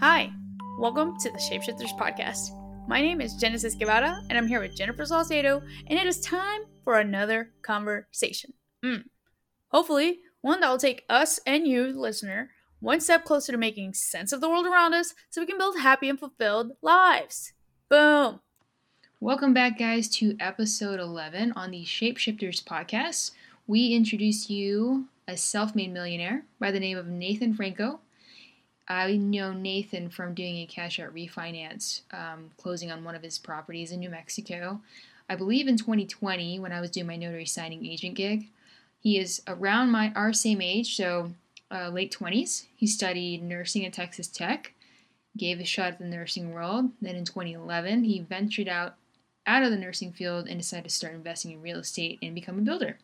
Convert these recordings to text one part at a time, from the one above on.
Hi, welcome to the Shapeshifters Podcast. My name is Genesis Guevara, and I'm here with Jennifer Salcedo, and it is time for another conversation. Mm. Hopefully, one that will take us and you, the listener, one step closer to making sense of the world around us so we can build happy and fulfilled lives. Boom! Welcome back, guys, to episode 11 on the Shapeshifters Podcast. We introduce you a self made millionaire by the name of Nathan Franco I know Nathan from doing a cash out refinance, um, closing on one of his properties in New Mexico. I believe in 2020 when I was doing my notary signing agent gig. He is around my our same age, so uh, late 20s. He studied nursing at Texas Tech, gave a shot at the nursing world. Then in 2011, he ventured out out of the nursing field and decided to start investing in real estate and become a builder.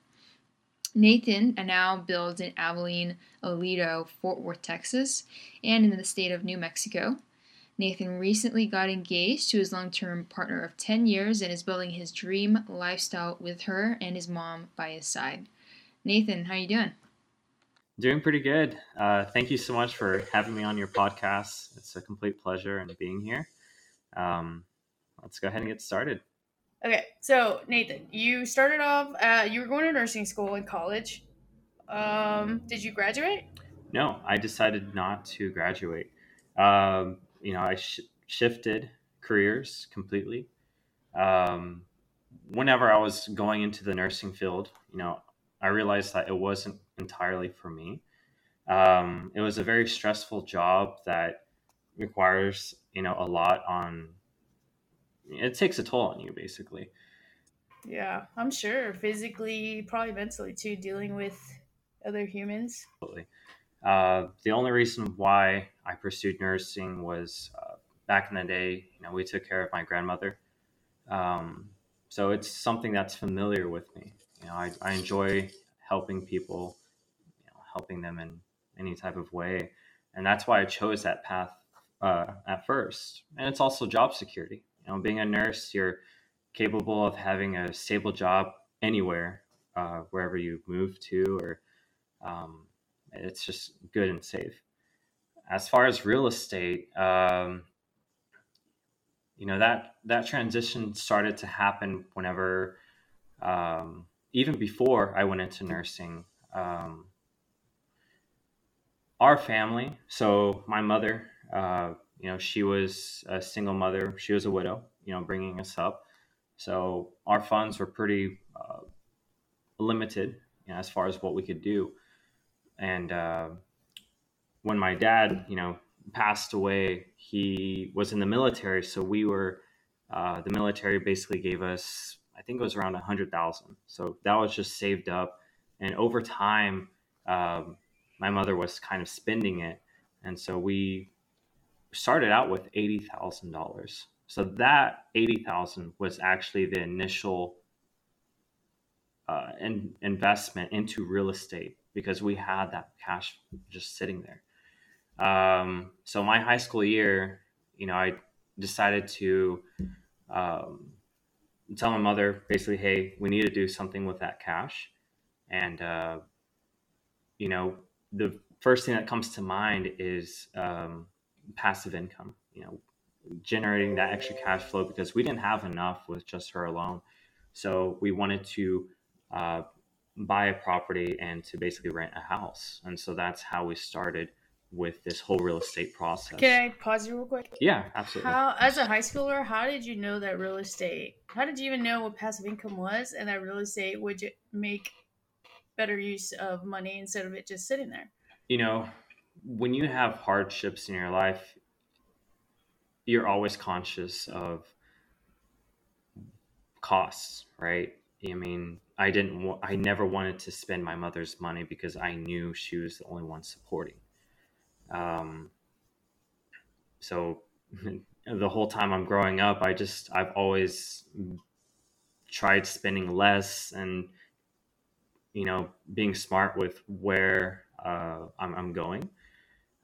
Nathan now builds in Abilene, Aledo, Fort Worth, Texas, and in the state of New Mexico. Nathan recently got engaged to his long term partner of 10 years and is building his dream lifestyle with her and his mom by his side. Nathan, how are you doing? Doing pretty good. Uh, thank you so much for having me on your podcast. It's a complete pleasure and being here. Um, let's go ahead and get started. Okay, so Nathan, you started off. Uh, you were going to nursing school in college. Um, did you graduate? No, I decided not to graduate. Um, you know, I sh- shifted careers completely. Um, whenever I was going into the nursing field, you know, I realized that it wasn't entirely for me. Um, it was a very stressful job that requires, you know, a lot on it takes a toll on you basically. Yeah i'm sure. Physically probably mentally too dealing with other humans. Absolutely. Uh, the only reason why i pursued nursing was uh, back in the day you know we took care of my grandmother. Um, so it's something that's familiar with me. You know i, I enjoy helping people you know, helping them in any type of way. And that's why i chose that path uh, at first. And it's also job security you know, being a nurse, you're capable of having a stable job anywhere, uh, wherever you move to, or um, it's just good and safe. As far as real estate, um, you know that that transition started to happen whenever, um, even before I went into nursing. Um, our family, so my mother, uh, you know, she was a single mother. She was a widow, you know, bringing us up. So our funds were pretty uh, limited you know, as far as what we could do. And uh, when my dad, you know, passed away, he was in the military. So we were, uh, the military basically gave us, I think it was around a hundred thousand. So that was just saved up. And over time, um, my mother was kind of spending it. And so we started out with eighty thousand dollars. So that eighty thousand was actually the initial uh, in, investment into real estate because we had that cash just sitting there. Um, so my high school year, you know, I decided to um, tell my mother basically, hey, we need to do something with that cash, and uh, you know, the first thing that comes to mind is um, passive income, you know, generating that extra cash flow because we didn't have enough with just her alone. So we wanted to uh, buy a property and to basically rent a house. And so that's how we started with this whole real estate process. Can I pause you real quick? Yeah, absolutely. How, as a high schooler, how did you know that real estate? How did you even know what passive income was, and that real estate would make better use of money instead of it just sitting there? You know, when you have hardships in your life, you're always conscious of costs, right? I mean, I didn't, I never wanted to spend my mother's money because I knew she was the only one supporting. Um, so the whole time I'm growing up, I just, I've always tried spending less and, you know, being smart with where uh, I'm, I'm going.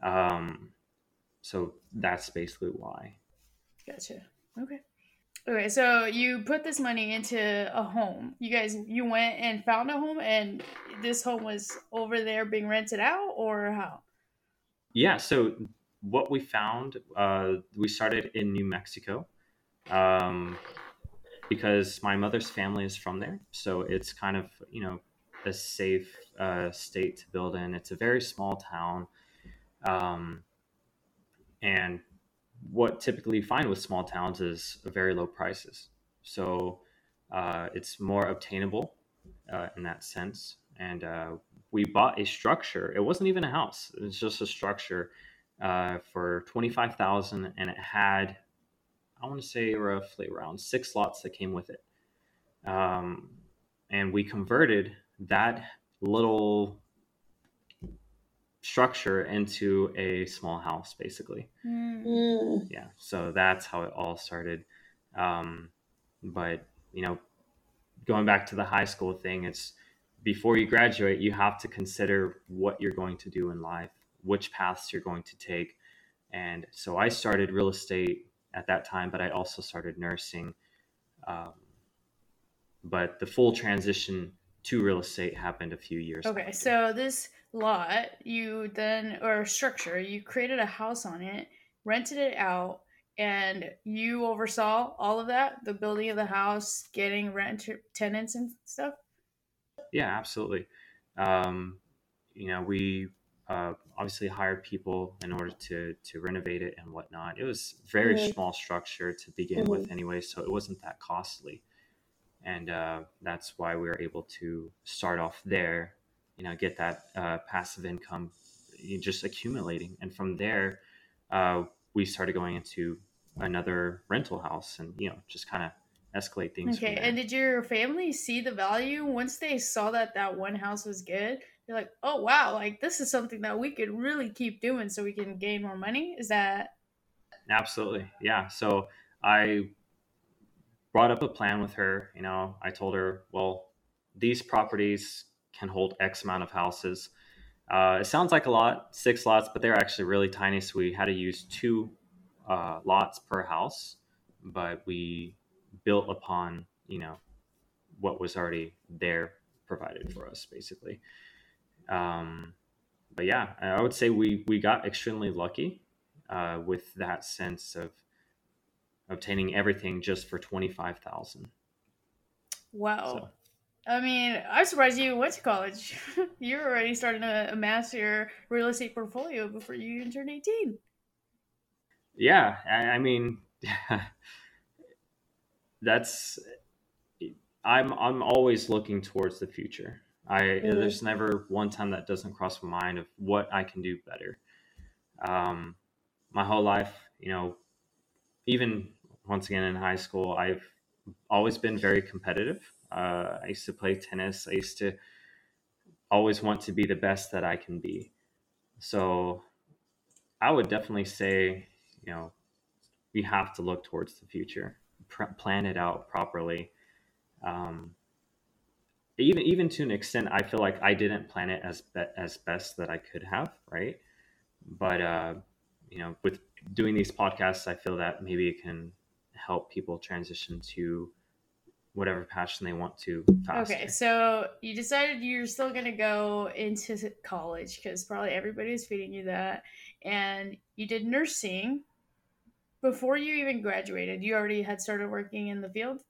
Um, so that's basically why. Gotcha. Okay. Okay, so you put this money into a home. You guys, you went and found a home, and this home was over there being rented out, or how? Yeah. So what we found, uh, we started in New Mexico um, because my mother's family is from there. So it's kind of, you know, a safe uh, state to build in. It's a very small town. Um, and what typically you find with small towns is very low prices. So uh, it's more obtainable uh, in that sense. And uh, we bought a structure. It wasn't even a house. It was just a structure uh, for twenty five thousand, and it had, I want to say roughly around six lots that came with it. Um, and we converted that little structure into a small house, basically. Mm. Yeah. So that's how it all started. Um, but you know, going back to the high school thing, it's before you graduate, you have to consider what you're going to do in life, which paths you're going to take. And so I started real estate at that time, but I also started nursing. Um, but the full transition to real estate happened a few years. Okay, after. so this lot, you then, or structure, you created a house on it, rented it out, and you oversaw all of that the building of the house, getting rent tenants and stuff? Yeah, absolutely. Um, you know, we uh, obviously hired people in order to to renovate it and whatnot. It was very Mhm. small structure to begin with, anyway, so it wasn't that costly, and uh, that's why we were able to start off there. You know, get that uh, passive income, just accumulating, and from there, uh, we started going into another rental house, and you know, just kind of escalate things. Okay, and did your family see the value once they saw that that one house was good? They're like, oh wow, like this is something that we could really keep doing so we can gain more money. Is that Absolutely. Yeah. So I brought up a plan with her. You know, I told her, well, these properties can hold X amount of houses. Uh, it sounds like a lot, six lots, but they're actually really tiny. So we had to use two uh, lots per house, but we built upon, you know, what was already there provided for us, basically. Um, but yeah, I would say we we got extremely lucky uh, with that sense of obtaining everything just for twenty five thousand. wow? So I mean, I'm surprised you went to college. You're already starting to amass your real estate portfolio before you even turn 18. yeah, I, I mean, that's I'm I'm always looking towards the future. I Mhm. there's never one time that doesn't cross my mind of what I can do better. Um, my whole life, you know, even once again in high school, I've always been very competitive. Uh, I used to play tennis. I used to always want to be the best that I can be. So I would definitely say, you know, we have to look towards the future, pr- plan it out properly. Um, even even to an extent, I feel like I didn't plan it as be- as best that I could have, right? But uh, you know, with doing these podcasts, I feel that maybe it can help people transition to whatever passion they want to faster. Okay, so you decided you're still going to go into college because probably everybody everybody's feeding you that. And you did nursing before you even graduated. You already had started working in the field?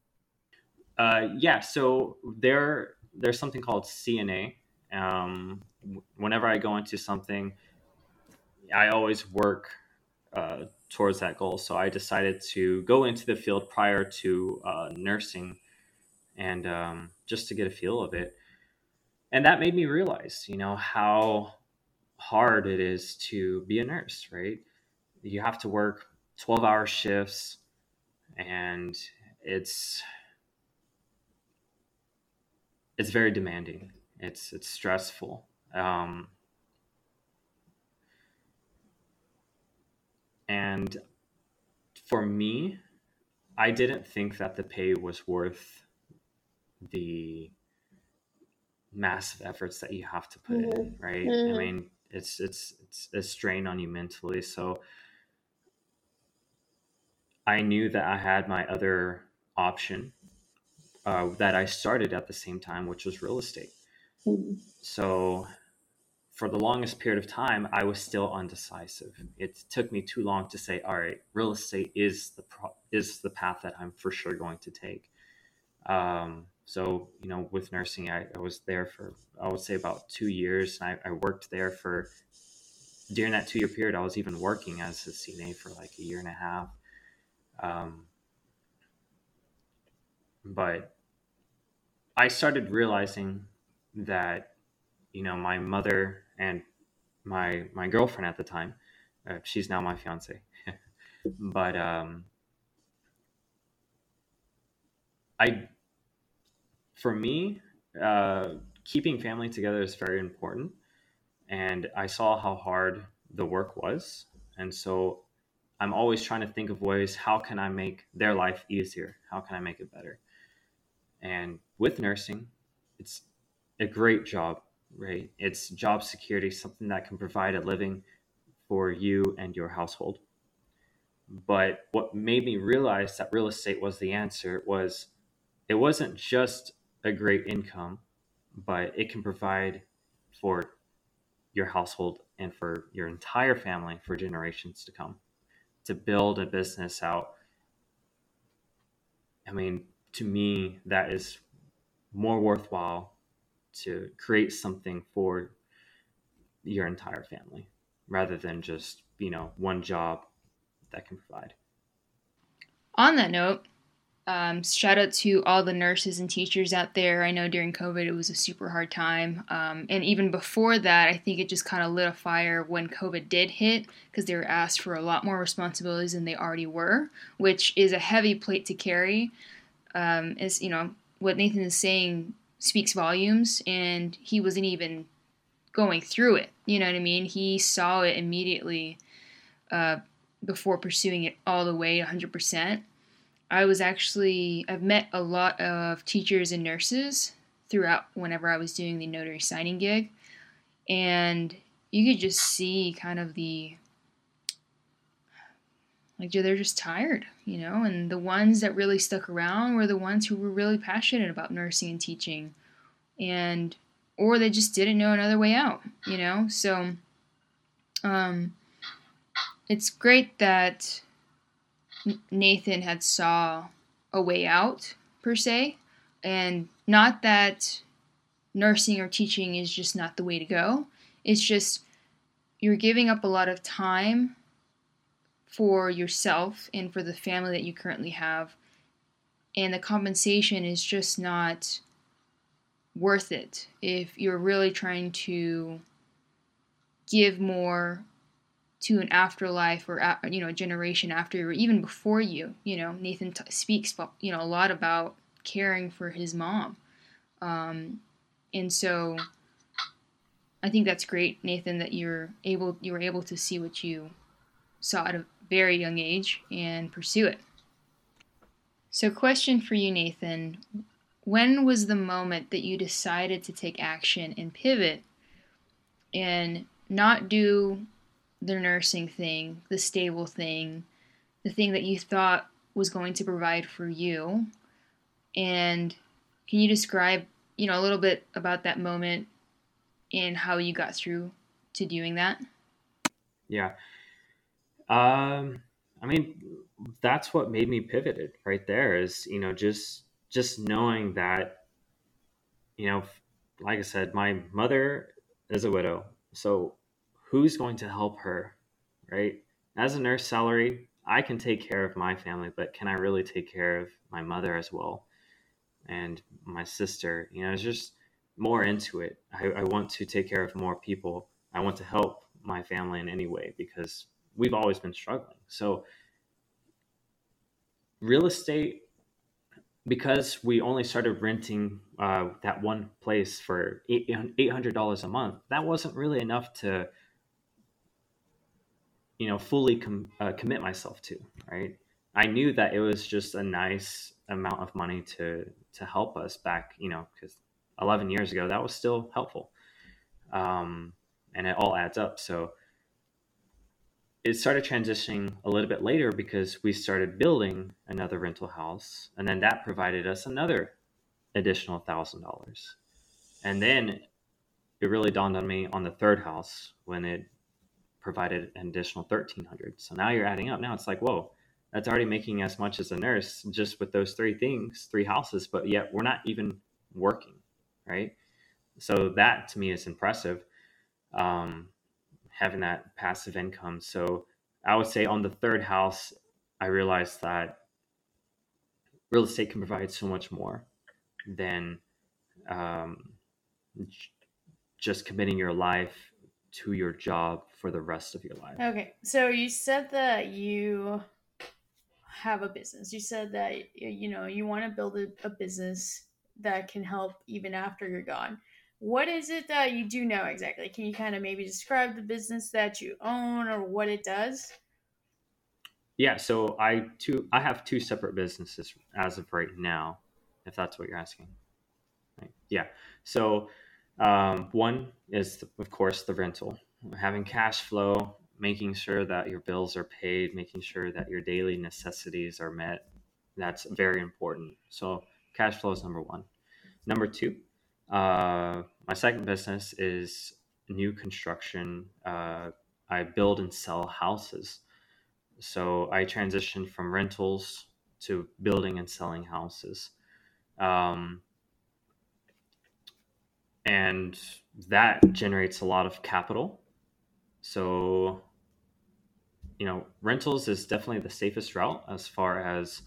Uh, yeah, so there there's something called CNA. Um, whenever I go into something, I always work uh, towards that goal. So I decided to go into the field prior to uh, nursing, and um, just to get a feel of it. And that made me realize, you know, how hard it is to be a nurse. Right? You have to work twelve hour shifts, and it's it's very demanding. It's it's stressful. Um, and for me, I didn't think that the pay was worth the massive efforts that you have to put in, right? I Mhm. mean, it's it's it's a strain on you mentally. So I knew that I had my other option uh, that I started at the same time, which was real estate. Mhm. So for the longest period of time, I was still undecisive. It took me too long to say, all right, real estate is the pro- is the path that I'm for sure going to take. Um, so, you know, with nursing, I, I, was there for, I would say about two years. And I, I worked there for, during that two year period, I was even working as a CNA for like a year and a half. Um, but I started realizing that you know my mother and my my girlfriend at the time uh, she's now my fiance but um i for me uh keeping family together is very important and i saw how hard the work was and so i'm always trying to think of ways how can i make their life easier how can i make it better and with nursing it's a great job right? It's job security, something that can provide a living for you and your household. But what made me realize that real estate was the answer was it wasn't just a great income, but it can provide for your household and for your entire family for generations to come to build a business out. I mean, to me, that is more worthwhile to create something for your entire family rather than just, you know, one job that can provide. On that note, um, shout out to all the nurses and teachers out there. I know during COVID it was a super hard time. Um, and even before that, I think it just kind of lit a fire when COVID did hit because they were asked for a lot more responsibilities than they already were, which is a heavy plate to carry. Um, you know, what Nathan is saying speaks volumes and he wasn't even going through it you know what i mean he saw it immediately uh, before pursuing it all the way 100% i was actually i've met a lot of teachers and nurses throughout whenever i was doing the notary signing gig and you could just see kind of the like they're just tired, you know, and the ones that really stuck around were the ones who were really passionate about nursing and teaching and or they just didn't know another way out, you know? So um it's great that Nathan had saw a way out per se and not that nursing or teaching is just not the way to go. It's just you're giving up a lot of time for yourself and for the family that you currently have. And the compensation is just not worth it if you're really trying to give more to an afterlife or you know a generation after you or even before you you know nathan t- speaks you know a lot about caring for his mom um, and so i think that's great nathan that you're able you were able to see what you saw at a very young age and pursue it. So, question for you, Nathan. When was the moment that you decided to take action and pivot and not do the nursing thing, the stable thing, the thing that you thought was going to provide for you? And can you describe, you know, a little bit about that moment and how you got through to doing that? Yeah. Um, I mean, that's what made me pivoted right there is, you know, just, just knowing that, you know, like I said, my mother is a widow. So who's going to help her? Right. As a nurse salary, I can take care of my family, but can I really take care of my mother as well? And my sister, you know, it's just more into it. I, I want to take care of more people. I want to help my family in any way because we've always been struggling. So real estate because we only started renting uh, that one place for $800 a month that wasn't really enough to you know fully com- uh, commit myself to right? I knew that it was just a nice amount of money to to help us back you know because 11 years ago that was still helpful. Um, and it all adds up. So it started transitioning a little bit later because we started building another rental house and then that provided us another additional thousand dollars. And then it really dawned on me on the third house when it provided an additional 1300 so now you're adding up. Now it's like whoa that's already making as much as a nurse just with those three things three houses but yet we're not even working right? So that to me is impressive um, having that passive income. So i would say on the third house i realized that real estate can provide so much more than um, just committing your life to your job for the rest of your life. Okay. So you said that you have a business. You said that you know, you want to build a, a business that can help even after you're gone. What is it that you do now exactly? Can you kind of maybe describe the business that you own or what it does? Yeah, so I two I have two separate businesses as of right now, if that's what you're asking. Right. Yeah. So um, one is, of course, the rental, having cash flow, making sure that your bills are paid, making sure that your daily necessities are met. That's very important. So, cash flow is number one. Number two, uh, my second business is new construction. Uh, I build and sell houses. So, I transitioned from rentals to building and selling houses. Um, and that generates a lot of capital. So, you know, rentals is definitely the safest route as far as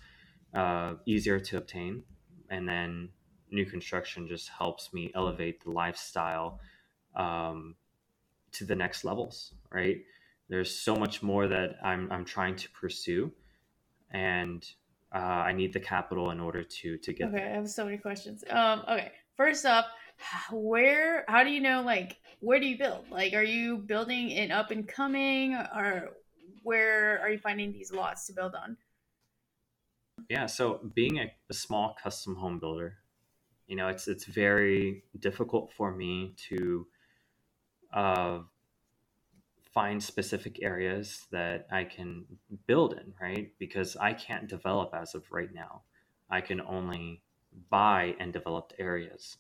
uh, easier to obtain, and then new construction just helps me elevate the lifestyle um, to the next levels. Right? There's so much more that I'm I'm trying to pursue, and uh, I need the capital in order to to get. Okay, there. I have so many questions. Um, okay, first up, where how do you know like where do you build? Like are you building in up and coming or where are you finding these lots to build on? Yeah so being a, a small custom home builder you know it's it's very difficult for me to uh, find specific areas that i can build in right? Because i can't develop as of right now. I can only buy and developed areas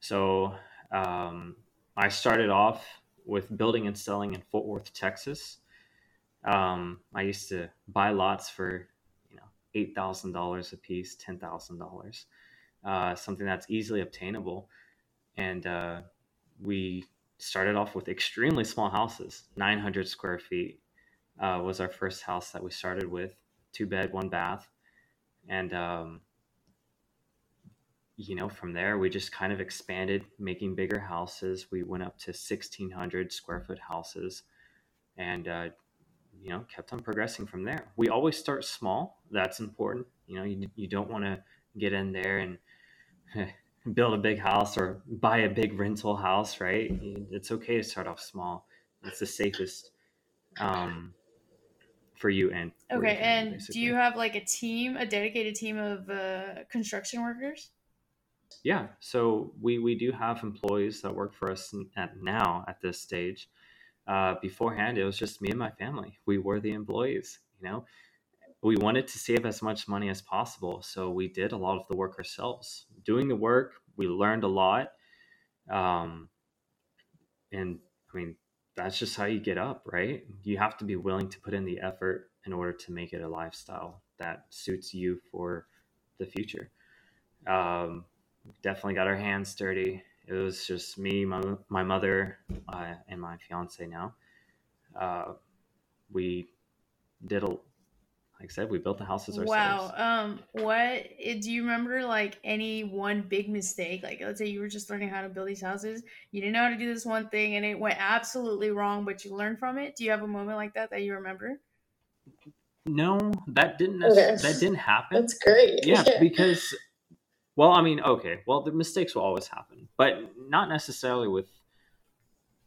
so um, I started off with building and selling in Fort Worth, Texas. Um, I used to buy lots for you know eight thousand dollars a piece, ten thousand uh, dollars, something that's easily obtainable, and uh, we started off with extremely small houses, nine hundred square feet uh, was our first house that we started with, two bed, one bath, and um, you know, from there, we just kind of expanded, making bigger houses. We went up to 1,600 square foot houses and, uh, you know, kept on progressing from there. We always start small. That's important. You know, you, you don't want to get in there and build a big house or buy a big rental house, right? It's okay to start off small. It's the safest um, for you and okay. And basically. do you have like a team, a dedicated team of uh, construction workers? Yeah, so we we do have employees that work for us at now at this stage. Uh, beforehand, it was just me and my family. We were the employees. You know, we wanted to save as much money as possible, so we did a lot of the work ourselves. Doing the work, we learned a lot, um, and I mean that's just how you get up, right? You have to be willing to put in the effort in order to make it a lifestyle that suits you for the future. Um, definitely got our hands dirty. It was just me, my, my mother, uh, and my fiance now. Uh, we did a, like I said, we built the houses ourselves. Wow. Um, what do you remember? Like any one big mistake? Like let's say you were just learning how to build these houses, you didn't know how to do this one thing, and it went absolutely wrong, but you learned from it. Do you have a moment like that that you remember? No, that didn't. That didn't happen. That's great. Yeah, because well, I mean, okay. Well, the mistakes will always happen, but not necessarily with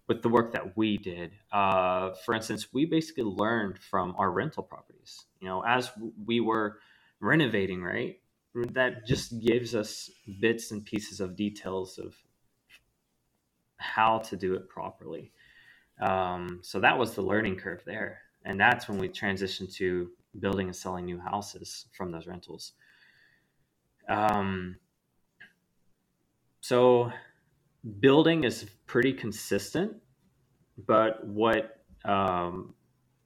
with the work that we did. Uh, for instance, we basically learned from our rental properties. You know, as we were renovating, right? That just gives us bits and pieces of details of how to do it properly. Um, so that was the learning curve there, and that's when we transitioned to building and selling new houses from those rentals. Um, so building is pretty consistent, but what um,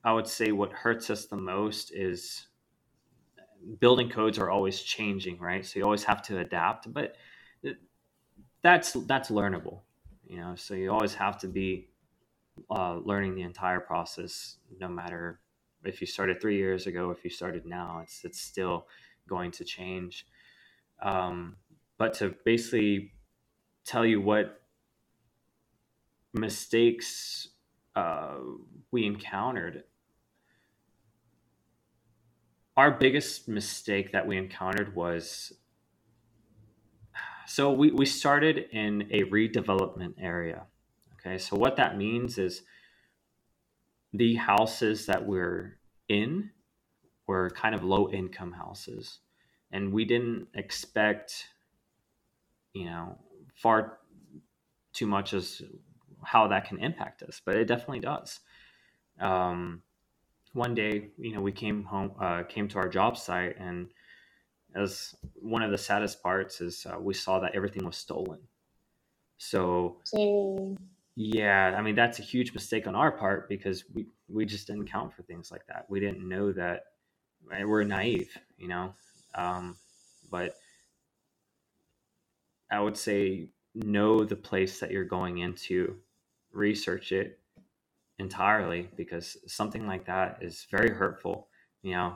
I would say what hurts us the most is building codes are always changing, right? So you always have to adapt, but that's that's learnable, you know. So you always have to be uh, learning the entire process, no matter if you started three years ago, if you started now, it's it's still going to change. Um, but to basically tell you what mistakes uh, we encountered our biggest mistake that we encountered was so we, we started in a redevelopment area okay? So what that means is the houses that we're in were kind of low income houses and we didn't expect you know far too much as how that can impact us but it definitely does um, one day, you know, we came home, uh, came to our job site, and as one of the saddest parts is uh, we saw that everything was stolen. So, yeah, I mean that's a huge mistake on our part because we we just didn't count for things like that. We didn't know that right? we're naive, you know. Um, but I would say know the place that you're going into, research it, entirely because something like that is very hurtful, you know,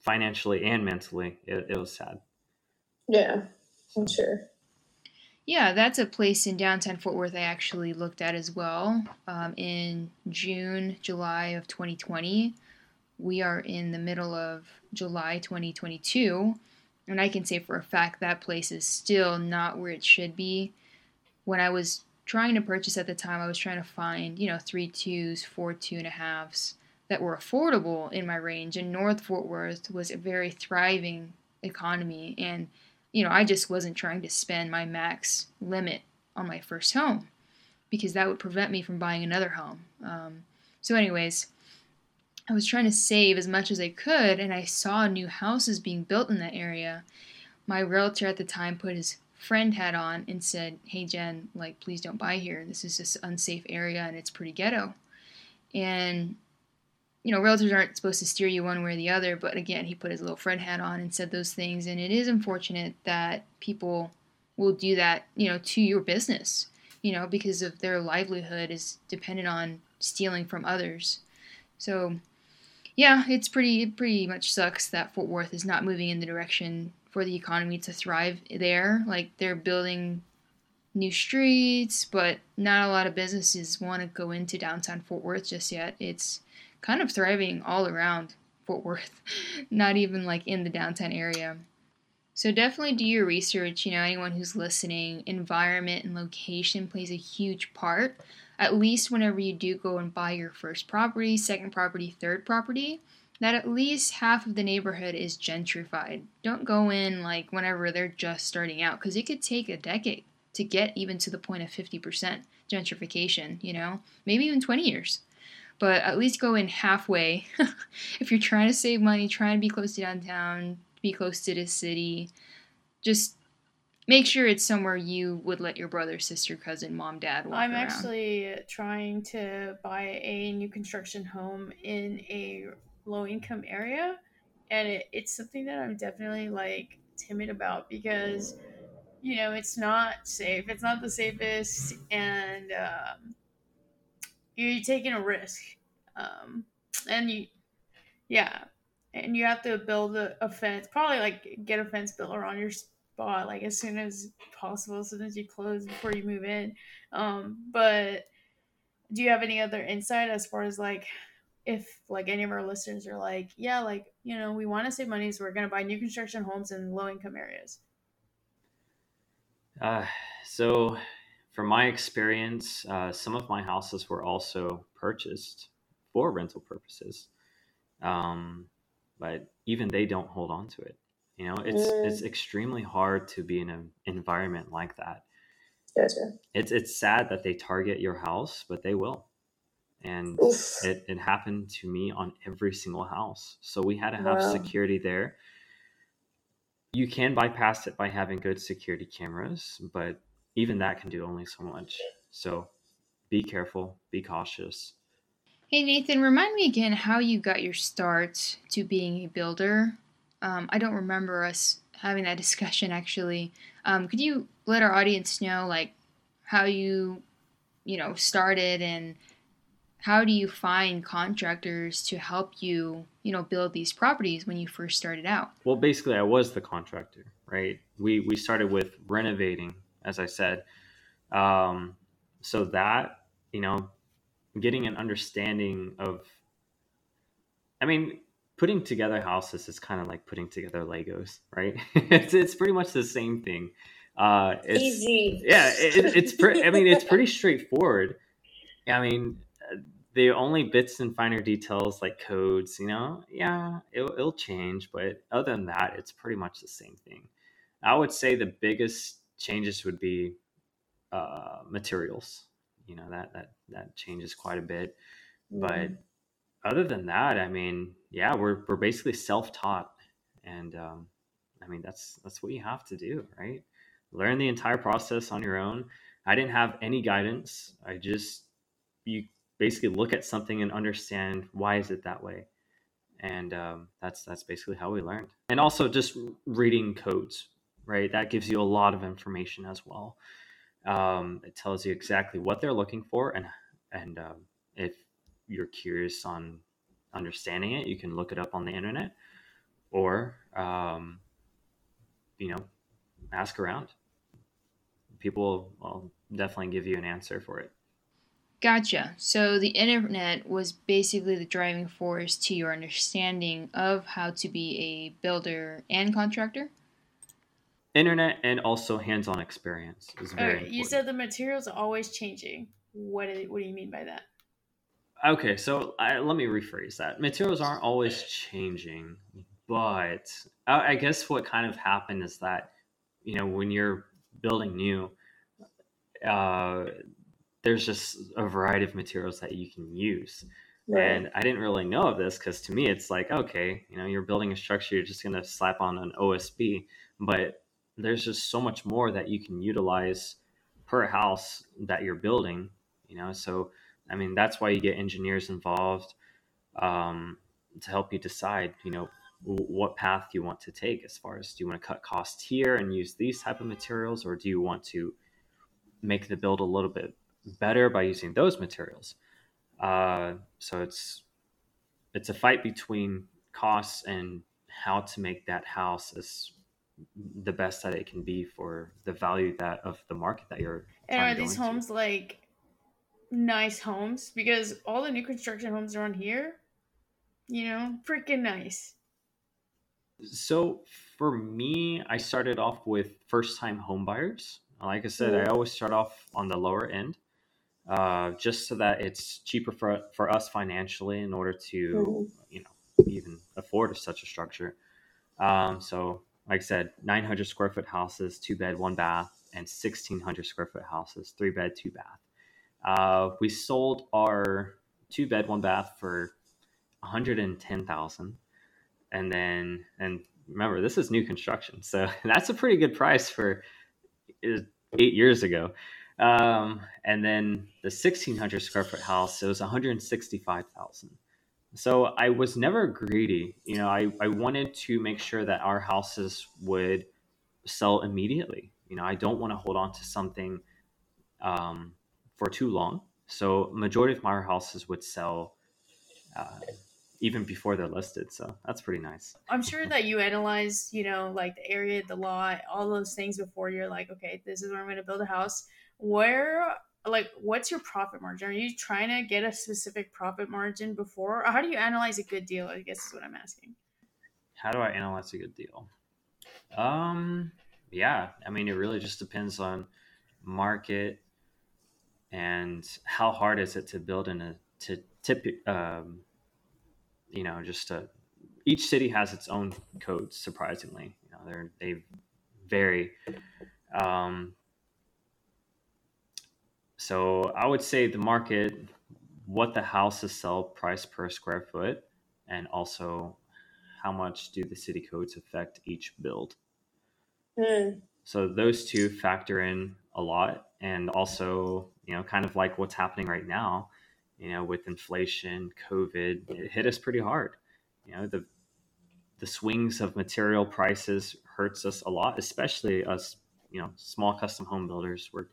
financially and mentally. It, it was sad. Yeah, I'm sure. Yeah, that's a place in downtown Fort Worth I actually looked at as well um, in June, July of 2020. We are in the middle of July 2022, and I can say for a fact that place is still not where it should be. When I was trying to purchase at the time, I was trying to find, you know, three twos, four two and a halves that were affordable in my range. And North Fort Worth was a very thriving economy. And, you know, I just wasn't trying to spend my max limit on my first home because that would prevent me from buying another home. Um, so, anyways, I was trying to save as much as I could, and I saw new houses being built in that area. My realtor at the time put his friend hat on and said, Hey Jen, like, please don't buy here. This is this unsafe area and it's pretty ghetto. And, you know, realtors aren't supposed to steer you one way or the other, but again, he put his little friend hat on and said those things. And it is unfortunate that people will do that, you know, to your business, you know, because of their livelihood is dependent on stealing from others. So, yeah, it's pretty, pretty much sucks that Fort Worth is not moving in the direction for the economy to thrive there. Like they're building new streets, but not a lot of businesses want to go into downtown Fort Worth just yet. It's kind of thriving all around Fort Worth, not even like in the downtown area. So definitely do your research. You know, anyone who's listening, environment and location plays a huge part. At least whenever you do go and buy your first property, second property, third property, that at least half of the neighborhood is gentrified. Don't go in like whenever they're just starting out because it could take a decade to get even to the point of 50% gentrification, you know, maybe even 20 years. But at least go in halfway. if you're trying to save money, trying to be close to downtown, be close to the city, just make sure it's somewhere you would let your brother, sister, cousin, mom, dad walk I'm around. actually trying to buy a new construction home in a low income area and it, it's something that i'm definitely like timid about because you know it's not safe it's not the safest and um, you're taking a risk um, and you yeah and you have to build a, a fence probably like get a fence built around your spot like as soon as possible as soon as you close before you move in um, but do you have any other insight as far as like if like any of our listeners are like, yeah, like, you know, we want to save money, so we're to buy new construction homes in low income areas? Uh, so, from my experience, uh, some of my houses were also purchased for rental purposes. Um, but even they don't hold on to it. You know, it's mm. it's extremely hard to be in an environment like that. Gotcha. It's it's sad that they target your house, but they will and it, it happened to me on every single house so we had to have wow. security there you can bypass it by having good security cameras but even that can do only so much. So be careful, be cautious. Hey Nathan, remind me again how you got your start to being a builder. Um, I don't remember us having that discussion actually. Um, could you let our audience know like how you, you know, started and how do you find contractors to help you, you know, build these properties when you first started out? Well, basically, I was the contractor, right? We we started with renovating, as I said. Um, so that you know, getting an understanding of, I mean, putting together houses is kind of like putting together Legos, right? it's it's pretty much the same thing. Uh, it's, Easy. Yeah, it, it's pretty. I mean, it's pretty straightforward. I mean, the only bits and finer details like codes, you know, yeah, it'll, it'll change, but other than that, it's pretty much the same thing. I would say the biggest changes would be uh, materials. You know that that that changes quite a bit, but Mm. other than that, I mean, yeah, we're we're basically self taught, and um, I mean that's that's what you have to do, right? Learn the entire process on your own. I didn't have any guidance. I just you basically look at something and understand why is it that way and um, that's that's basically how we learned and also just reading codes right that gives you a lot of information as well um, it tells you exactly what they're looking for and and um, if you're curious on understanding it you can look it up on the internet or um, you know ask around people will definitely give you an answer for it Gotcha. So the internet was basically the driving force to your understanding of how to be a builder and contractor. internet and also hands-on experience is very Okay, you said the materials are always changing. What do, what do you mean by that? Okay so I, let me rephrase that. Materials aren't always changing but I, I guess what kind of happened is that you know when you're building new uh, there's just a variety of materials that you can use. Right. and i didn't really know of this because to me it's like okay you know you're building a structure you're just going to slap on an osb but there's just so much more that you can utilize per house that you're building you know? So i mean that's why you get engineers involved um, to help you decide you know w- what path you want to take as far as do you want to cut costs here and use these type of materials or do you want to make the build a little bit better by using those materials? Uh, so it's it's a fight between costs and how to make that house as the best that it can be for the value that of the market that you're And are these homes like nice homes? Because all the new construction homes around here, you know, freaking nice. So for me, I started off with first time home buyers. Like I said, I always start off on the lower end, uh, just so that it's cheaper for for us financially in order to you know even afford such a structure. Um, so like I said, 900 square foot houses, two bed, one bath, and 1600 square foot houses, three bed, two bath. Uh, we sold our two bed, one bath for 110,000 and then and remember this is new construction so that's a pretty good price for uh, eight years ago. Um, and then the 1600 square foot house it was 165000 so i was never greedy. You know I, I wanted to make sure that our houses would sell immediately. You know i don't want to hold on to something um, for too long so majority of my houses would sell uh, even before they're listed so that's pretty nice I'm sure that you analyze, you know, like the area, the lot, all those things before you're like, okay, this is where I'm going to build a house. Where, like, what's your profit margin? Are you trying to get a specific profit margin before? Or how do you analyze a good deal? I guess is what I'm asking. how do I analyze a good deal? Um, yeah, I mean, it really just depends on market and how hard is it to build in a to tip. Um, you know, just a, each city has its own codes. Surprisingly, you know, they're they vary. Um, so I would say the market, what the houses sell price per square foot, and also how much do the city codes affect each build. Mm. So those two factor in a lot, and also you know kind of like what's happening right now, you know with inflation, COVID, it hit us pretty hard. You know the the swings of material prices hurts us a lot, especially us you know small custom home builders. We're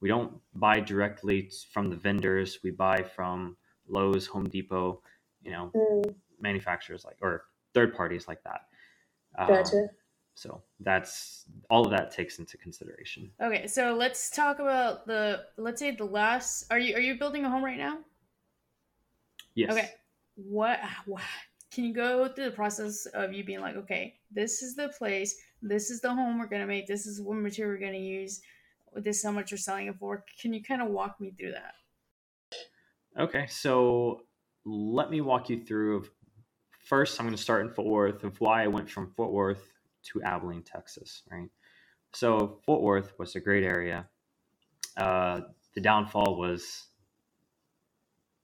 we don't buy directly from the vendors. We buy from Lowe's, Home Depot, you know, Mm, manufacturers like or third parties like that. Um, gotcha. So that's all of that takes into consideration. Okay, so let's talk about the let's say the last are you are you building a home right now? Yes. Okay. What, what can you go through the process of you being like, okay, this is the place, this is the home we're gonna make, this is what material we're gonna use, this is how much we're selling it for. Can you kind of walk me through that? Okay. So let me walk you through. First, I'm going to start in Fort Worth of why I went from Fort Worth to Abilene, Texas. Right. So Fort Worth was a great area. Uh, the downfall was,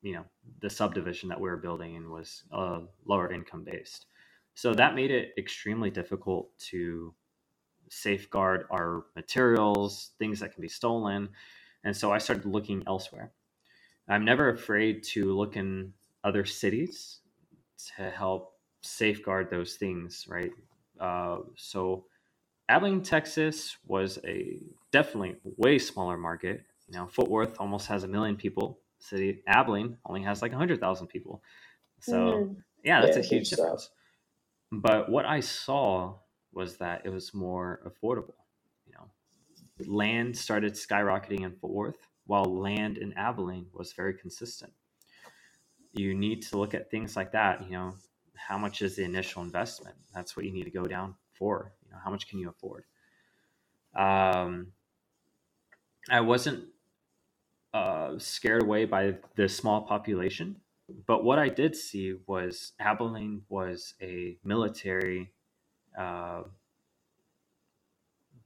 you know, the subdivision that we were building and was uh, lower income based. So that made it extremely difficult to safeguard our materials, things that can be stolen. And so I started looking elsewhere. I'm never afraid to look in other cities to help safeguard those things, right? Uh, so Abilene, Texas was a definitely way smaller market. You know, Fort Worth almost has a million people. City Abilene only has like 100,000 people. So, Mhm. yeah, that's Yeah, a huge huge stuff. difference. But what I saw was that it was more affordable. You know, land started skyrocketing in Fort Worth, while land in Abilene was very consistent. You need to look at things like that. You know, how much is the initial investment? That's what you need to go down for. You know, how much can you afford? Um, I wasn't uh, scared away by the small population, but what I did see was Abilene was a military, uh,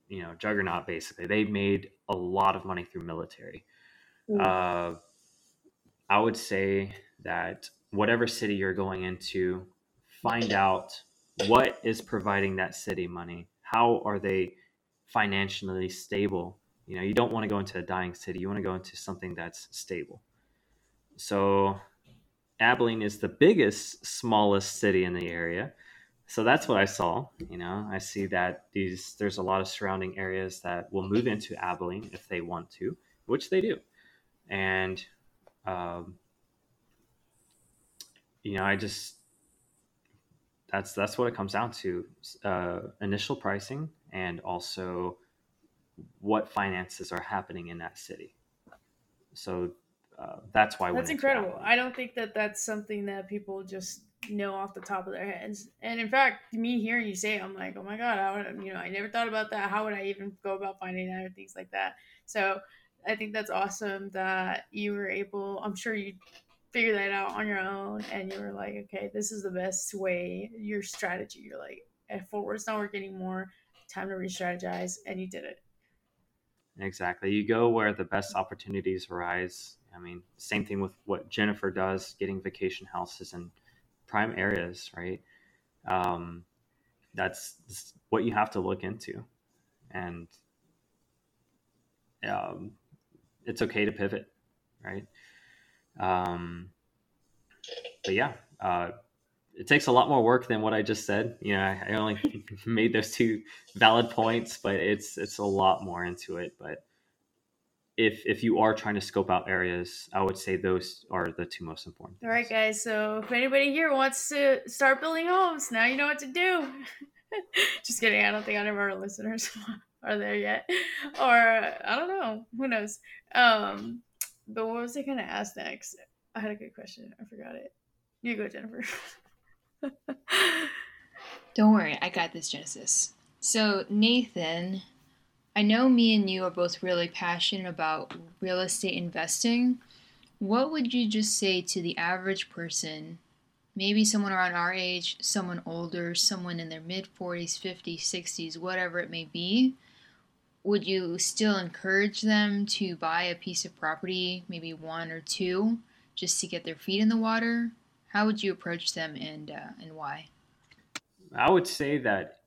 you know, juggernaut. Basically, they made a lot of money through military. Mm. Uh, I would say that whatever city you're going into, find out what is providing that city money. How are they financially stable? You know, you don't want to go into a dying city. You want to go into something that's stable. So, Abilene is the biggest, smallest city in the area. So that's what I saw. You know, I see that these there's a lot of surrounding areas that will move into Abilene if they want to, which they do and um, you know i just that's that's what it comes down to uh, initial pricing and also what finances are happening in that city so uh, that's why That's incredible. Abilene. I don't think that that's something that people just know off the top of their heads. And in fact, me hearing you say, it, I'm like, oh my god, I would, you know, I never thought about that. How would I even go about finding out or things like that? So I think that's awesome that you were able. I'm sure you figured that out on your own, and you were like, okay, this is the best way. Your strategy. You're like, if Fort Worth's not working anymore, time to re-strategize, and you did it. Exactly. You go where the best opportunities arise. I mean, same thing with what Jennifer does, getting vacation houses in prime areas, right? Um, that's what you have to look into. And um, it's okay to pivot, right? Um, but yeah, uh, it takes a lot more work than what I just said. You know, I, I only made those two valid points, but it's it's a lot more into it. But if if you are trying to scope out areas, I would say those are the two most important. All right, guys. So if anybody here wants to start building homes, now you know what to do. Just kidding. I don't think any of our listeners are there yet, or I don't know. Who knows? Um, but what was I gonna ask next? I had a good question. I forgot it. You go, Jennifer. Don't worry, I got this, Genesis. So, Nathan, I know me and you are both really passionate about real estate investing. What would you just say to the average person, maybe someone around our age, someone older, someone in their mid 40s, 50s, 60s, whatever it may be? Would you still encourage them to buy a piece of property, maybe one or two, just to get their feet in the water? How would you approach them and uh, and why? I would say that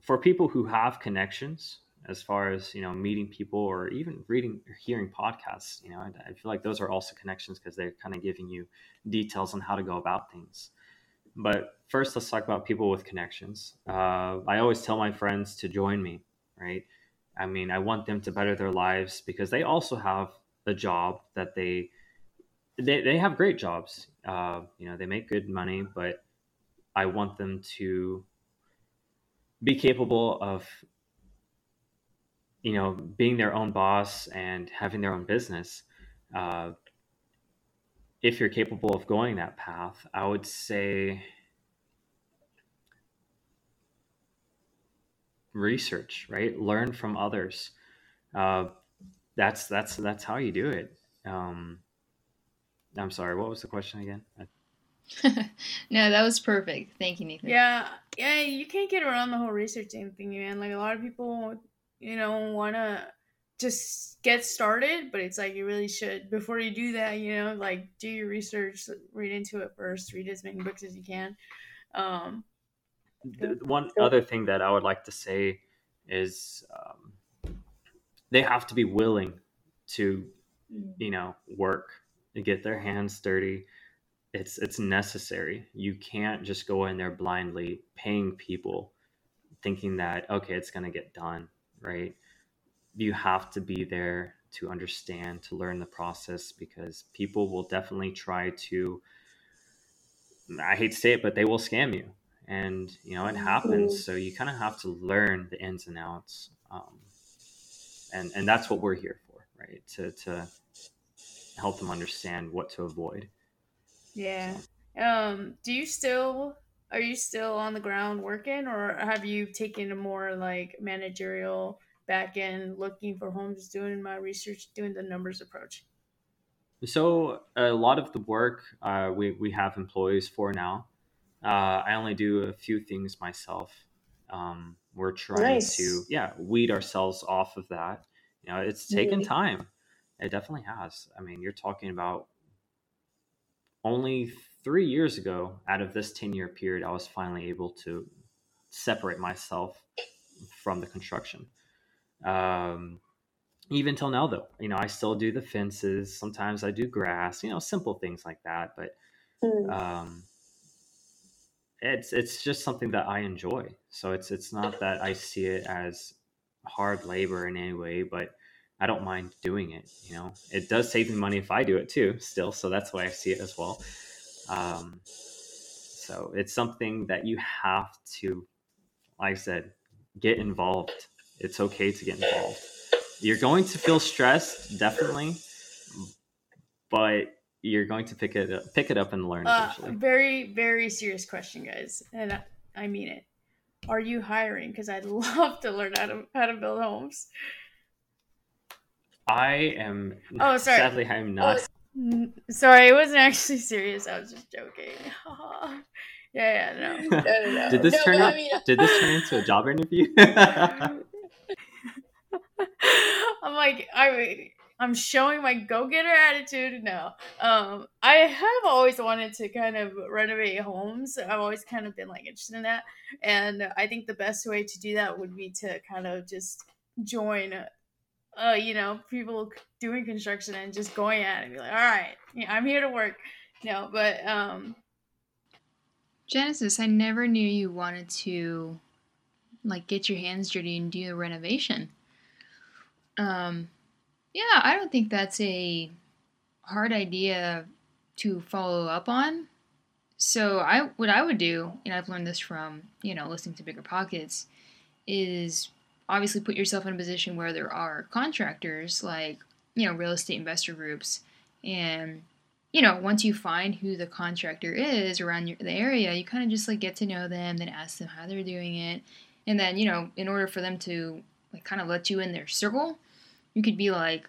for people who have connections, as far as you know meeting people or even reading or hearing podcasts you know i, I feel like those are also connections because they're kind of giving you details on how to go about things but first let's talk about people with connections uh, i always tell my friends to join me right i mean i want them to better their lives because they also have a job that they they, they have great jobs. Uh, you know they make good money but i want them to be capable of you know being their own boss and having their own business. Uh, if you're capable of going that path i would say research right learn from others uh, that's that's that's how you do it um, i'm sorry what was the question again no, that was perfect. Thank you, Nathan. Yeah, yeah, you can't get around the whole researching thing, man. Like a lot of people, you know, want to just get started, but it's like you really should before you do that. You know, like do your research, read into it first, read as many books as you can. Um, the, one other thing that I would like to say is um, they have to be willing to, mm. you know, work and get their hands dirty it's it's necessary. You can't just go in there blindly paying people thinking that okay, it's going to get done, right? You have to be there to understand, to learn the process because people will definitely try to I hate to say it, but they will scam you. And you know, it happens. Mm-hmm. So you kind of have to learn the ins and outs. Um, and and that's what we're here for, right? To to help them understand what to avoid. Yeah. Um, do you still are you still on the ground working or have you taken a more like managerial back end looking for homes, doing my research, doing the numbers approach? So a lot of the work uh, we, we have employees for now. Uh, I only do a few things myself. Um, we're trying nice. to yeah weed ourselves off of that. You know, it's taken mm-hmm. time. It definitely has. I mean, you're talking about only three years ago, out of this 10 year period, I was finally able to separate myself from the construction. Um, even till now, though, you know, I still do the fences. Sometimes I do grass, you know, simple things like that. But hmm. um, it's it's just something that I enjoy. So it's it's not that I see it as hard labor in any way, but I don't mind doing it. You know, it does save me money if I do it too, still. So that's why I see it as well. Um, so it's something that you have to, like I said, get involved. It's okay to get involved. You're going to feel stressed, definitely, but you're going to pick it up, pick it up and learn uh, eventually. Very, very serious question, guys, and I, I mean it. Are you hiring? Because I'd love to learn how to how to build homes. I am. Oh, sorry. Sadly, I am not. Oh, sorry, I wasn't actually serious. I was just joking. yeah, yeah, no. no, no, no. Did this turn? Out, mean... Did this turn into a job interview? I'm like, I, I'm showing my go-getter attitude. No, um, I have always wanted to kind of renovate homes. I've always kind of been like interested in that, and I think the best way to do that would be to kind of just join uh, you know, people doing construction and just going at it and be like, all right, yeah, I'm here to work. No, but um Genesis, I never knew you wanted to like get your hands dirty and do a renovation. Um yeah, I don't think that's a hard idea to follow up on. So I what I would do, and I've learned this from, you know, listening to Bigger Pockets, is obviously put yourself in a position where there are contractors like you know real estate investor groups and you know once you find who the contractor is around your, the area you kind of just like get to know them then ask them how they're doing it and then you know in order for them to like kind of let you in their circle you could be like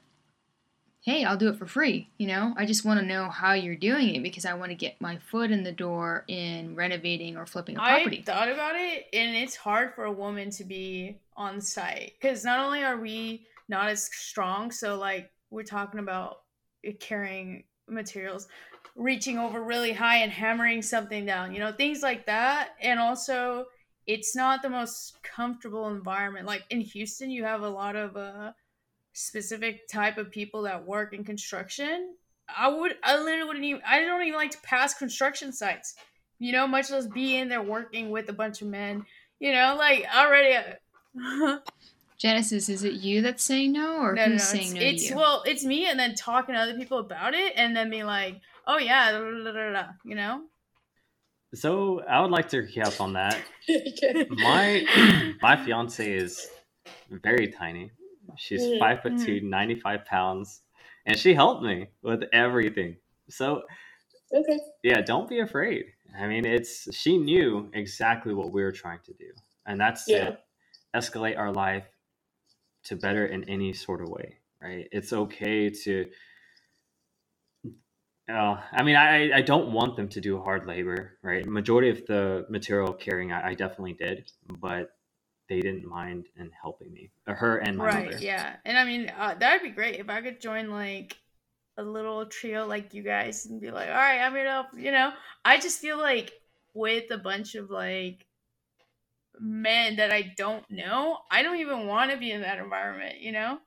hey, I'll do it for free. You know, I just want to know how you're doing it because I want to get my foot in the door in renovating or flipping a property. I thought about it, and it's hard for a woman to be on site because not only are we not as strong, so like we're talking about carrying materials, reaching over really high and hammering something down, you know, things like that, and also it's not the most comfortable environment. Like in Houston, you have a lot of uh specific type of people that work in construction. I would I literally wouldn't even I don't even like to pass construction sites. You know, much less be in there working with a bunch of men. You know, like already uh, Genesis, is it you that's saying no, or no, no, who's no. saying It's, no it's to you? well, it's me, and then talking to other people about it, and then being like, "Oh yeah," da, da, da, da, da, you know. So I would like to recap on that. My my fiance is very tiny. She's Mhm. five foot two, 95 pounds, and she helped me with everything. So okay. yeah, don't be afraid. I mean, it's she knew exactly what we were trying to do, and that's Yeah. to escalate our life to better in any sort of way. Right? It's okay to. Uh, I mean, I, I don't want them to do hard labor, right? Majority of the material carrying, I, I definitely did, but they didn't mind in helping me, or her and my right mother. yeah and i mean uh, that'd be great if i could join like a little trio like you guys and be like all right i'm gonna help you know? I just feel like with a bunch of like men that i don't know i don't even want to be in that environment you know?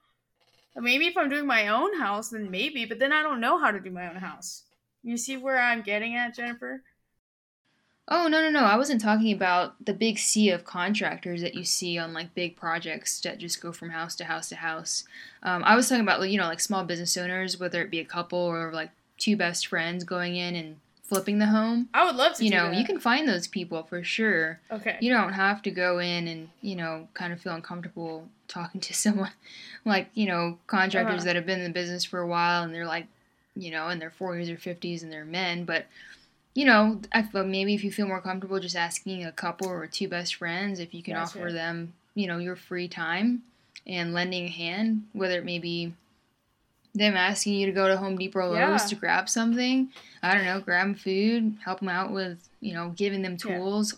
Maybe if i'm doing my own house then maybe but then i don't know how to do my own house. You see where i'm getting at jennifer Oh no no no! I wasn't talking about the big sea of contractors that you see on like big projects that just go from house to house to house. Um, I was talking about you know like small business owners, whether it be a couple or like two best friends going in and flipping the home. i would love to You know, that. you can find those people for sure. okay You don't have to go in and you know kind of feel uncomfortable talking to someone like you know contractors Uh-huh. that have been in the business for a while and they're like you know in their 40s or 50s and they're men but you know I feel maybe if you feel more comfortable just asking a couple or two best friends if you can Gotcha. offer them you know your free time and lending a hand whether it may be them asking you to go to Home Depot or Lowe's Yeah. to grab something I don't know grab food help them out with you know giving them Yeah. tools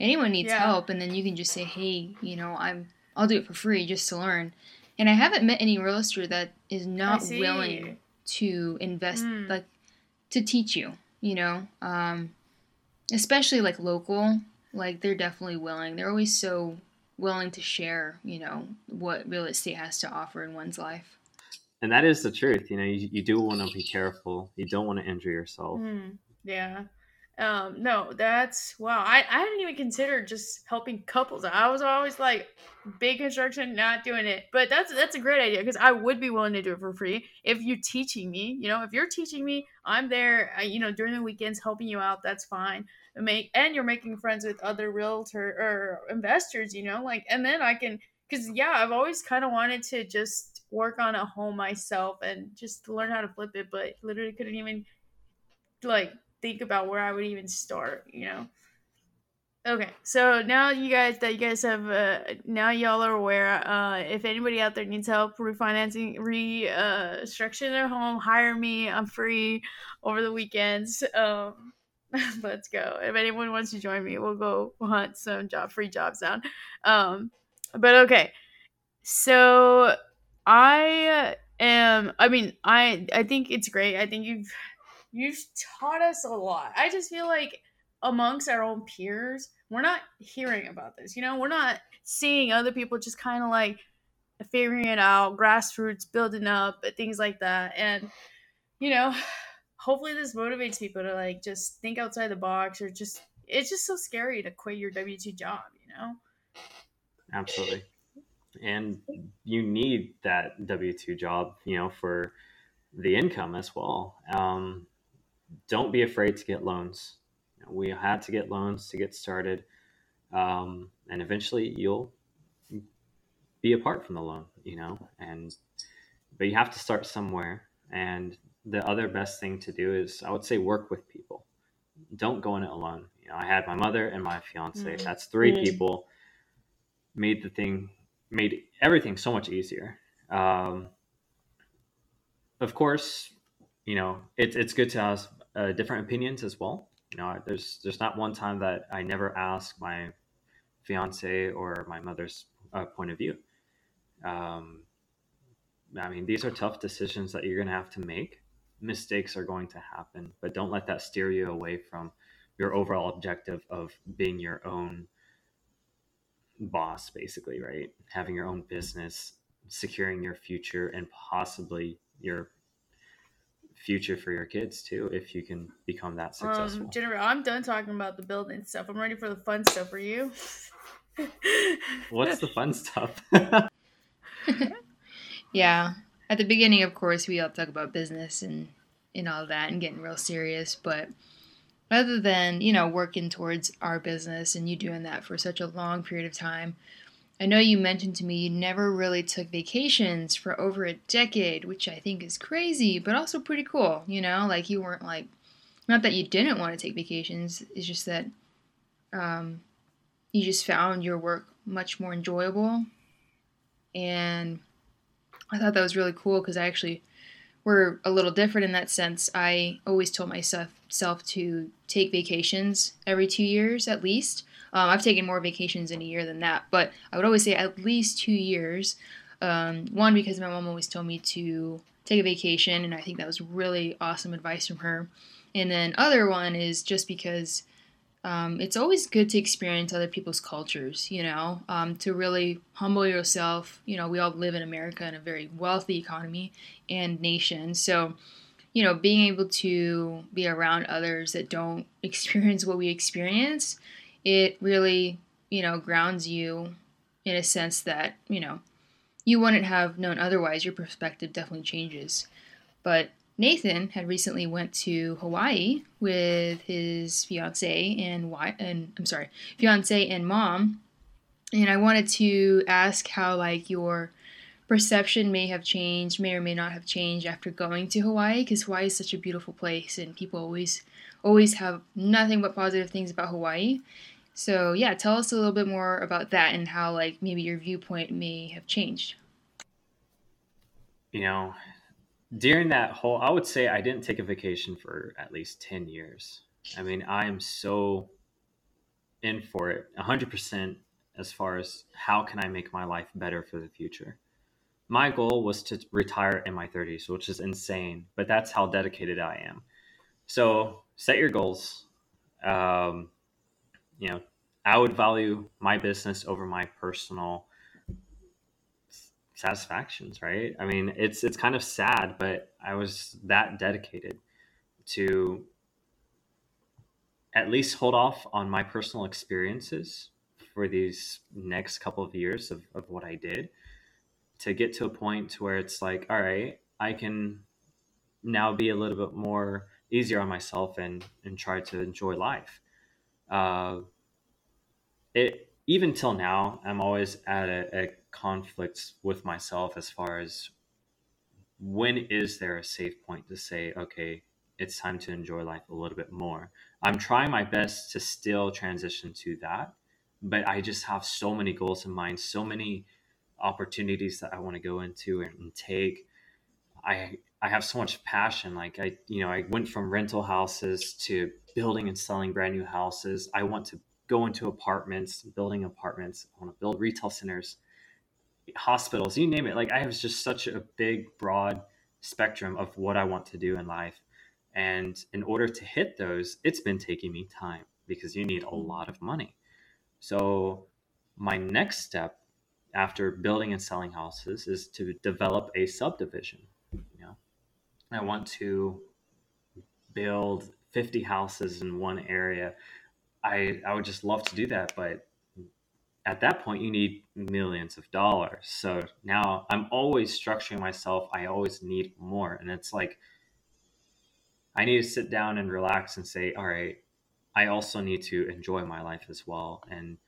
anyone needs Yeah. help and then you can just say hey you know i'm i'll do it for free just to learn and i haven't met any realtor that is not willing to invest Mm. like to teach you you know um especially like local like they're definitely willing they're always so willing to share you know what real estate has to offer in one's life And that is the truth. You know, you, you do want to be careful. You don't want to injure yourself. Mm, yeah. Um, no, that's wow. I, I hadn't even considered just helping couples. I was always like big construction, not doing it. But that's that's a great idea because I would be willing to do it for free if you're teaching me. You know, if you're teaching me, I'm there. You know, during the weekends helping you out. That's fine. And Make and you're making friends with other realtor or investors. You know, like and then I can because yeah, I've always kind of wanted to just work on a home myself and just learn how to flip it, but literally couldn't even like think about where I would even start, you know. Okay, so now you guys that you guys have uh, now y'all are aware. Uh, if anybody out there needs help refinancing, re uh, their home, hire me. I'm free over the weekends. Um, let's go. If anyone wants to join me, we'll go hunt some job free jobs down. Um, but okay, so I am. I mean, I I think it's great. I think you've you've taught us a lot. I just feel like amongst our own peers, we're not hearing about this. You know, we're not seeing other people just kind of like figuring it out, grassroots, building up, things like that. And you know, hopefully this motivates people to like just think outside the box or just it's just so scary to quit your W two job. You know. Absolutely. And you need that W 2 job, you know, for the income as well. Um, don't be afraid to get loans. You know, we had to get loans to get started. Um, and eventually you'll be apart from the loan, you know, and, but you have to start somewhere. And the other best thing to do is, I would say, work with people. Don't go in it alone. You know, I had my mother and my fiance. Mm. That's three Mm. people. Made the thing, made everything so much easier. Um, of course, you know it's it's good to have uh, different opinions as well. You know, there's there's not one time that I never ask my fiance or my mother's uh, point of view. Um, I mean, these are tough decisions that you're going to have to make. Mistakes are going to happen, but don't let that steer you away from your overall objective of being your own boss, basically, right? Having your own business, securing your future, and possibly your future for your kids too, if you can become that successful. Um, Jennifer, I'm done talking about the building stuff. I'm ready for the fun stuff. Are you? What's the fun stuff? yeah. At the beginning, of course, we all talk about business and, and all that and getting real serious. But other than, you know, working towards our business and you doing that for such a long period of time, I know you mentioned to me you never really took vacations for over a decade, which I think is crazy, but also pretty cool. You know, like you weren't like, not that you didn't want to take vacations, it's just that um, you just found your work much more enjoyable. And I thought that was really cool because I actually were a little different in that sense. I always told myself self to take vacations every two years at least. Um, I've taken more vacations in a year than that, but I would always say at least two years. Um, one, because my mom always told me to take a vacation, and I think that was really awesome advice from her. And then other one is just because um, it's always good to experience other people's cultures, you know, um, to really humble yourself. You know, we all live in America in a very wealthy economy and nation. So, you know, being able to be around others that don't experience what we experience, it really, you know, grounds you in a sense that, you know, you wouldn't have known otherwise. Your perspective definitely changes. But Nathan had recently went to Hawaii with his fiance and and I'm sorry, fiance and mom. And I wanted to ask how like your perception may have changed, may or may not have changed after going to Hawaii, because Hawaii is such a beautiful place, and people always always have nothing but positive things about Hawaii. So yeah, tell us a little bit more about that and how like maybe your viewpoint may have changed. You know, during that whole i would say i didn't take a vacation for at least 10 years i mean i am so in for it 100% as far as how can i make my life better for the future my goal was to retire in my 30s which is insane but that's how dedicated i am so set your goals um, you know i would value my business over my personal satisfactions, right? I mean, it's it's kind of sad, but I was that dedicated to at least hold off on my personal experiences for these next couple of years of, of what I did to get to a point to where it's like, all right, I can now be a little bit more easier on myself and and try to enjoy life. Uh, it even till now, I'm always at a, a conflict with myself as far as when is there a safe point to say, okay, it's time to enjoy life a little bit more. I'm trying my best to still transition to that, but I just have so many goals in mind, so many opportunities that I want to go into and take. I I have so much passion. Like I, you know, I went from rental houses to building and selling brand new houses. I want to go into apartments, building apartments. I want to build retail centers, hospitals, you name it. Like I have just such a big, broad spectrum of what I want to do in life. And in order to hit those, it's been taking me time because you need a mm-hmm. lot of money. So my next step after building and selling houses is to develop a subdivision. I want to build 50 houses in one area I I would just love to do that, but at that point you need millions of dollars. So now I'm always structuring myself. I always need more, and it's like I need to sit down and relax and say, all right, I also need to enjoy my life as well, and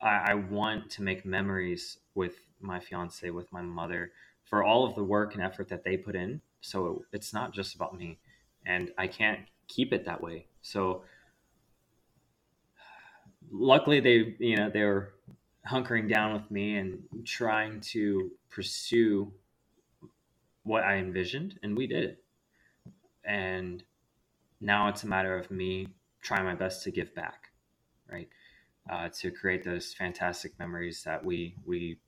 I, I want to make memories with my fiance, with my mother, for all of the work and effort that they put in. So it's not just about me, and I can't keep it that way. So luckily they you know they were hunkering down with me and trying to pursue what I envisioned, and we did it. And now it's a matter of me trying my best to give back, right? Uh, to create those fantastic memories that we we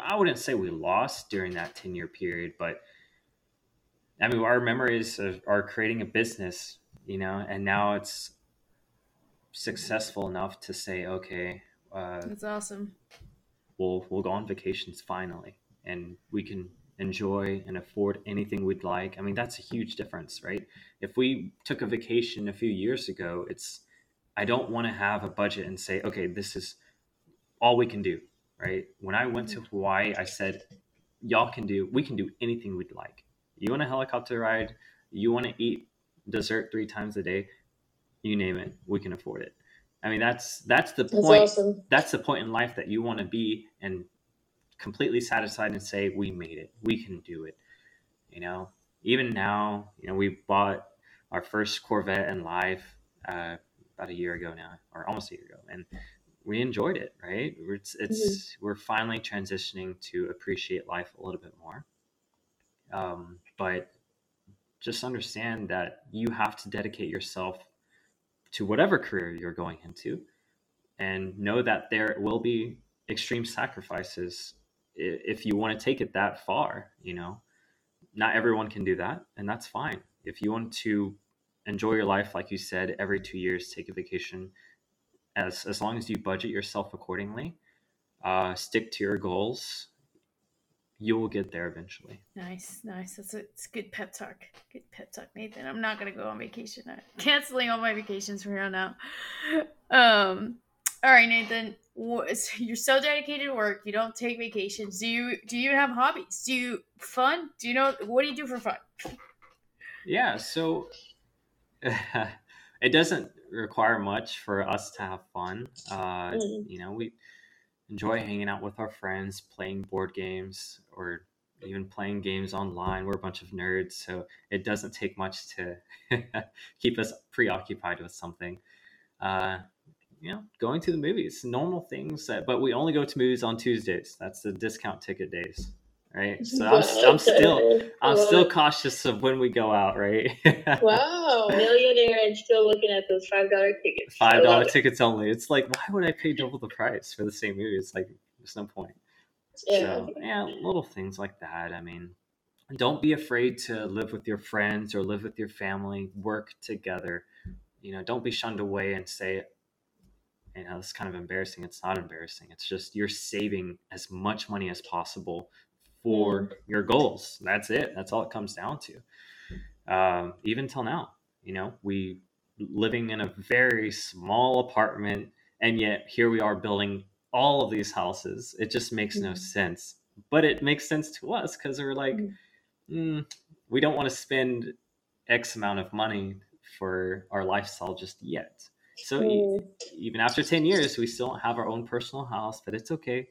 I wouldn't say we lost during that ten year period, but I mean our memories are, are creating a business, you know, and now it's successful enough to say, okay, Uh, That's awesome. we'll we'll go on vacations finally, and we can enjoy and afford anything we'd like. I mean, that's a huge difference, right? If we took a vacation a few years ago, it's I don't want to have a budget and say, okay, this is all we can do, right? When I went to Hawaii, I said, y'all can do, we can do anything we'd like. You want a helicopter ride? You want to eat dessert three times a day? You name it, we can afford it. I mean, that's that's the That's point awesome. that's the point in life that you want to be and completely satisfied and say we made it we can do it you know even now you know we bought our first corvette in life uh, about a year ago now or almost a year ago and we enjoyed it right? It's, it's we're finally transitioning to appreciate life a little bit more. Um, but just understand that you have to dedicate yourself to whatever career you're going into and know that there will be extreme sacrifices if you want to take it that far you know? Not everyone can do that and that's fine. If you want to enjoy your life like you said every two years take a vacation as as long as you budget yourself accordingly uh, stick to your goals you will get there eventually Nice, nice. That's a, it's good pep talk. Good pep talk, Nathan. I'm not gonna go on vacation. I'm canceling all my vacations from here on out. Um, all right, Nathan. You're so dedicated to work. You don't take vacations. Do you? Do you even have hobbies? Do you fun? Do you know what do you do for fun? Yeah, so it doesn't require much for us to have fun. Uh, Mm. You know, we enjoy hanging out with our friends, playing board games, or even playing games online. We're a bunch of nerds, so it doesn't take much to keep us preoccupied with something. Uh, you know, going to the movies, normal things, that, but we only go to movies on Tuesdays. That's the discount ticket days, right? So I'm, I'm still I'm Well, still cautious of when we go out, right? Wow. Millionaire and still looking at those five dollar tickets. Five dollar dollar it. tickets only. It's like, why would I pay double the price for the same movie? It's like, there's no point. Yeah. So, yeah, little things like that. I mean, don't be afraid to live with your friends or live with your family, work together. You know, don't be shunned away and say, you know, it's kind of embarrassing. It's not embarrassing. It's just you're saving as much money as possible for your goals. That's it. That's all it comes down to. Um, even till now, you know, we living in a very small apartment, and yet here we are building all of these houses. It just makes no Mhm. sense. But it makes sense to us because we're like, mm, we don't want to spend X amount of money for our lifestyle just yet. So e- even after 10 years, we still have our own personal house, but it's okay.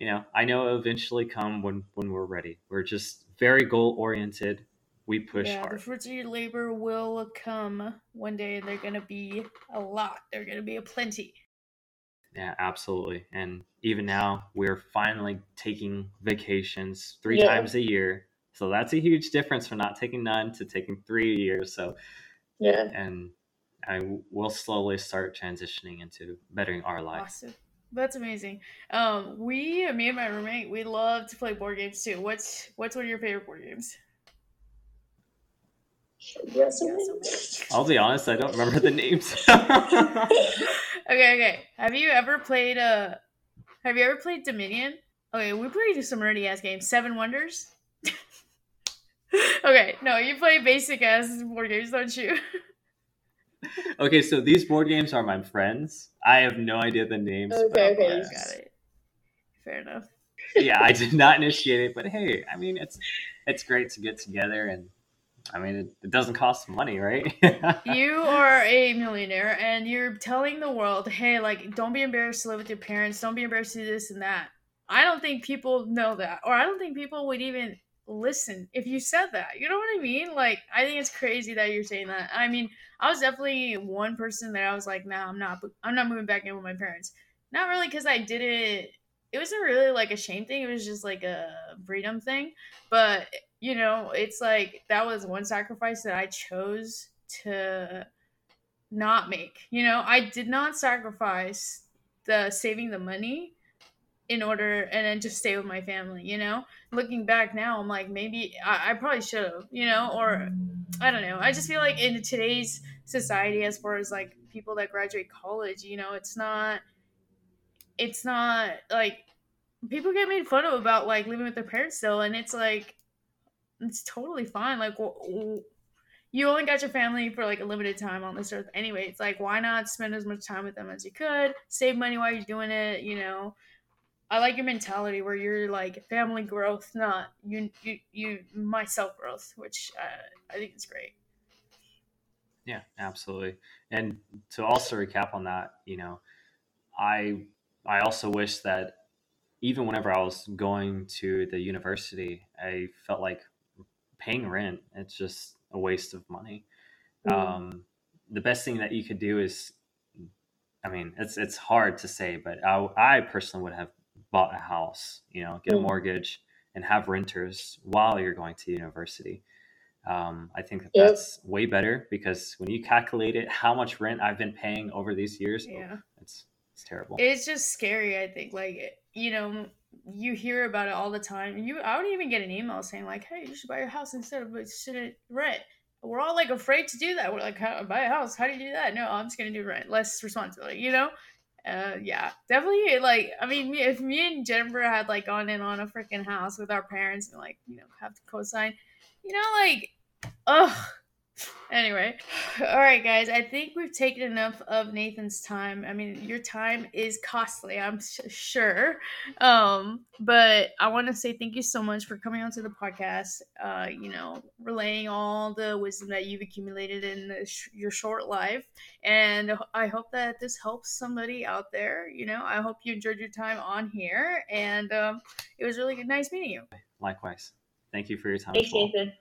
You know, I know it'll eventually come when, when we're ready. We're just very goal oriented. We push yeah, the hard. fruits of your labor will come one day, they're gonna be a lot. They're gonna be a plenty. Yeah, absolutely. And even now, we're finally taking vacations three Yeah. times a year. So that's a huge difference from not taking none to taking three a year. So, Yeah. and I will slowly start transitioning into bettering our life. Awesome. That's amazing. Um, we, me and my roommate, we love to play board games too. What's what's one of your favorite board games? I'll be honest, I don't remember the names. Okay, okay. Have you ever played uh have you ever played Dominion? Okay, we played some nerdy ass games. Seven Wonders? okay, no, you play basic ass board games, don't you? okay, so these board games are my friends. I have no idea the names. Okay, okay. Got it. Fair enough. yeah, I did not initiate it, but hey, I mean, it's it's great to get together, and I mean, it, it doesn't cost money, right? You are a millionaire and you're telling the world, hey, like, don't be embarrassed to live with your parents, don't be embarrassed to do this and that. I don't think people know that, or I don't think people would even listen if you said that. You know what I mean? Like, I think it's crazy that you're saying that. I mean, I was definitely one person that I was like, nah, I'm not, I'm not moving back in with my parents. Not really because I did it. It wasn't really like a shame thing. It was just like a freedom thing. But you know, it's like that was one sacrifice that I chose to not make. You know, I did not sacrifice the saving the money in order and then just stay with my family, you know? Looking back now, I'm like, maybe I, I probably should have, you know, or I don't know. I just feel like in today's society, as far as like people that graduate college, you know, it's not it's not like people get made fun of about like living with their parents still, and it's like it's totally fine. Like you only got your family for like a limited time on this earth anyway. It's like why not spend as much time with them as you could, save money while you're doing it, you know. I like your mentality where you're like family growth, not you you you myself growth, which uh, I think is great. Yeah, absolutely. And to also recap on that, you know, I I also wish that even whenever I was going to the university, I felt like paying rent. It's just a waste of money. Mm. Um, the best thing that you could do is, I mean, it's it's hard to say, but I, I personally would have bought a house, you know, get a mm. mortgage and have renters while you're going to university. Um, I think that yep. that's way better because when you calculate it, how much rent I've been paying over these years, oh, yeah, it's it's terrible. It's just scary. I think, like you know, you hear about it all the time. You, I would even get an email saying like, "Hey, you should buy your house instead of student rent." We're all like afraid to do that. We're like, "Buy a house? How do you do that?" No, I'm just gonna do rent, less responsibility. You know, uh, yeah, definitely. Like, I mean, if me and Jennifer had like gone in on a freaking house with our parents and like, you know, have to co-sign, you know, like, ugh, anyway all right guys i think we've taken enough of nathan's time. I mean your time is costly i'm sure. Um but i want to say thank you so much for coming onto the podcast uh you know relaying all the wisdom that you've accumulated in sh- your short life. And i hope that this helps somebody out there you know? I hope you enjoyed your time on here and um it was really nice meeting you. Likewise. Thank you for your time thanks nathan